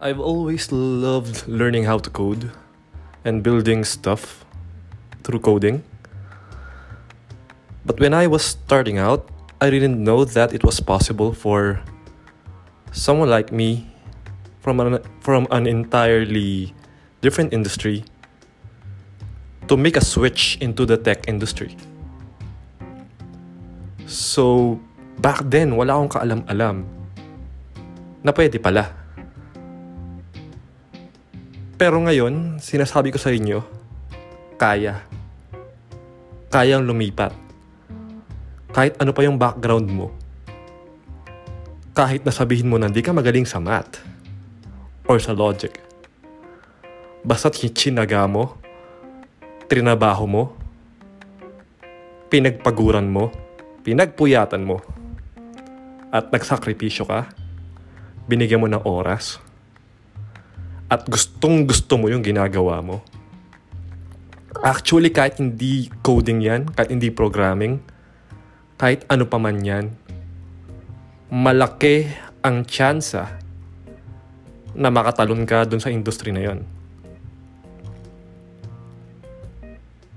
I've always loved learning how to code and building stuff through coding. But when I was starting out, I didn't know that it was possible for someone like me from an, from an entirely different industry to make a switch into the tech industry. So, back then, wala akong kaalam-alam na pwede pala. Pero ngayon, sinasabi ko sa inyo, kaya. Kayang lumipat. Kahit ano pa yung background mo. Kahit nasabihin mo na di ka magaling sa math or sa logic. Basta't chinaga mo, trinabaho mo, pinagpaguran mo, pinagpuyatan mo, at nagsakripisyo ka, binigyan mo ng oras, at gustong gusto mo yung ginagawa mo. Actually, kahit hindi coding yan, kahit hindi programming, kahit ano pa man yan, malaki ang tsansa na makatalon ka dun sa industry na yon.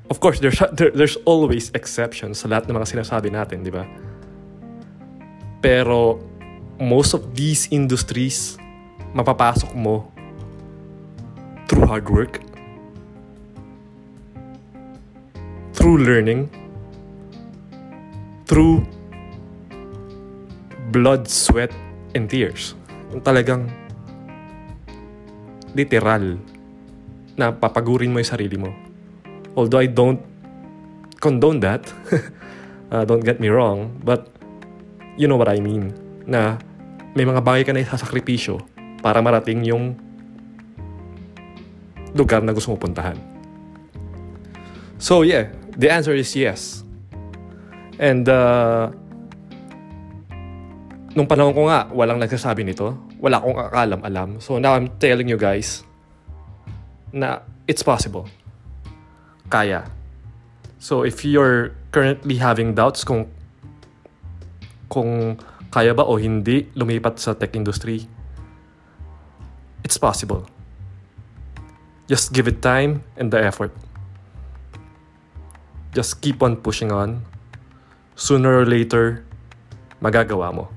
Of course, there's, there, there's always exceptions sa lahat ng mga sinasabi natin, di ba? Pero most of these industries, mapapasok mo through hard work, through learning, through blood, sweat, and tears. Yung talagang literal na papagurin mo yung sarili mo. Although I don't condone that, uh, don't get me wrong, but you know what I mean. Na may mga bagay ka na isasakripisyo para marating yung lugar na gusto mo puntahan. So yeah, the answer is yes. And uh, nung panahon ko nga, walang nagsasabi nito. Wala akong akalam-alam. So now I'm telling you guys na it's possible. Kaya. So if you're currently having doubts kung kung kaya ba o hindi lumipat sa tech industry, it's possible. Just give it time and the effort. Just keep on pushing on. Sooner or later, magagawa mo.